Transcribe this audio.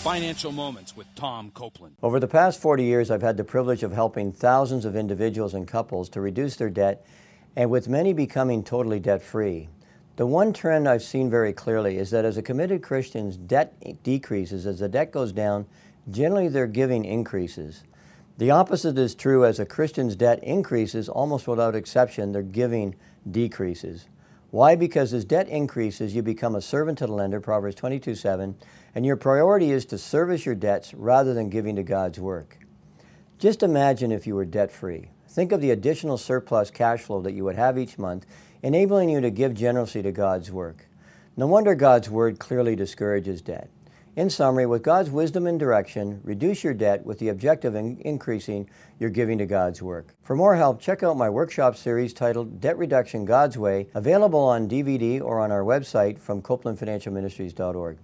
Financial Moments with Tom Copeland. Over the past 40 years, I've had the privilege of helping thousands of individuals and couples to reduce their debt, and with many becoming totally debt free. The one trend I've seen very clearly is that as a committed Christian's debt decreases, as the debt goes down, generally their giving increases. The opposite is true as a Christian's debt increases, almost without exception, their giving decreases. Why? Because as debt increases, you become a servant to the lender, Proverbs 22 7, and your priority is to service your debts rather than giving to God's work. Just imagine if you were debt free. Think of the additional surplus cash flow that you would have each month, enabling you to give generously to God's work. No wonder God's Word clearly discourages debt. In summary, with God's wisdom and direction, reduce your debt with the objective of increasing your giving to God's work. For more help, check out my workshop series titled Debt Reduction God's Way, available on DVD or on our website from CopelandFinancialMinistries.org.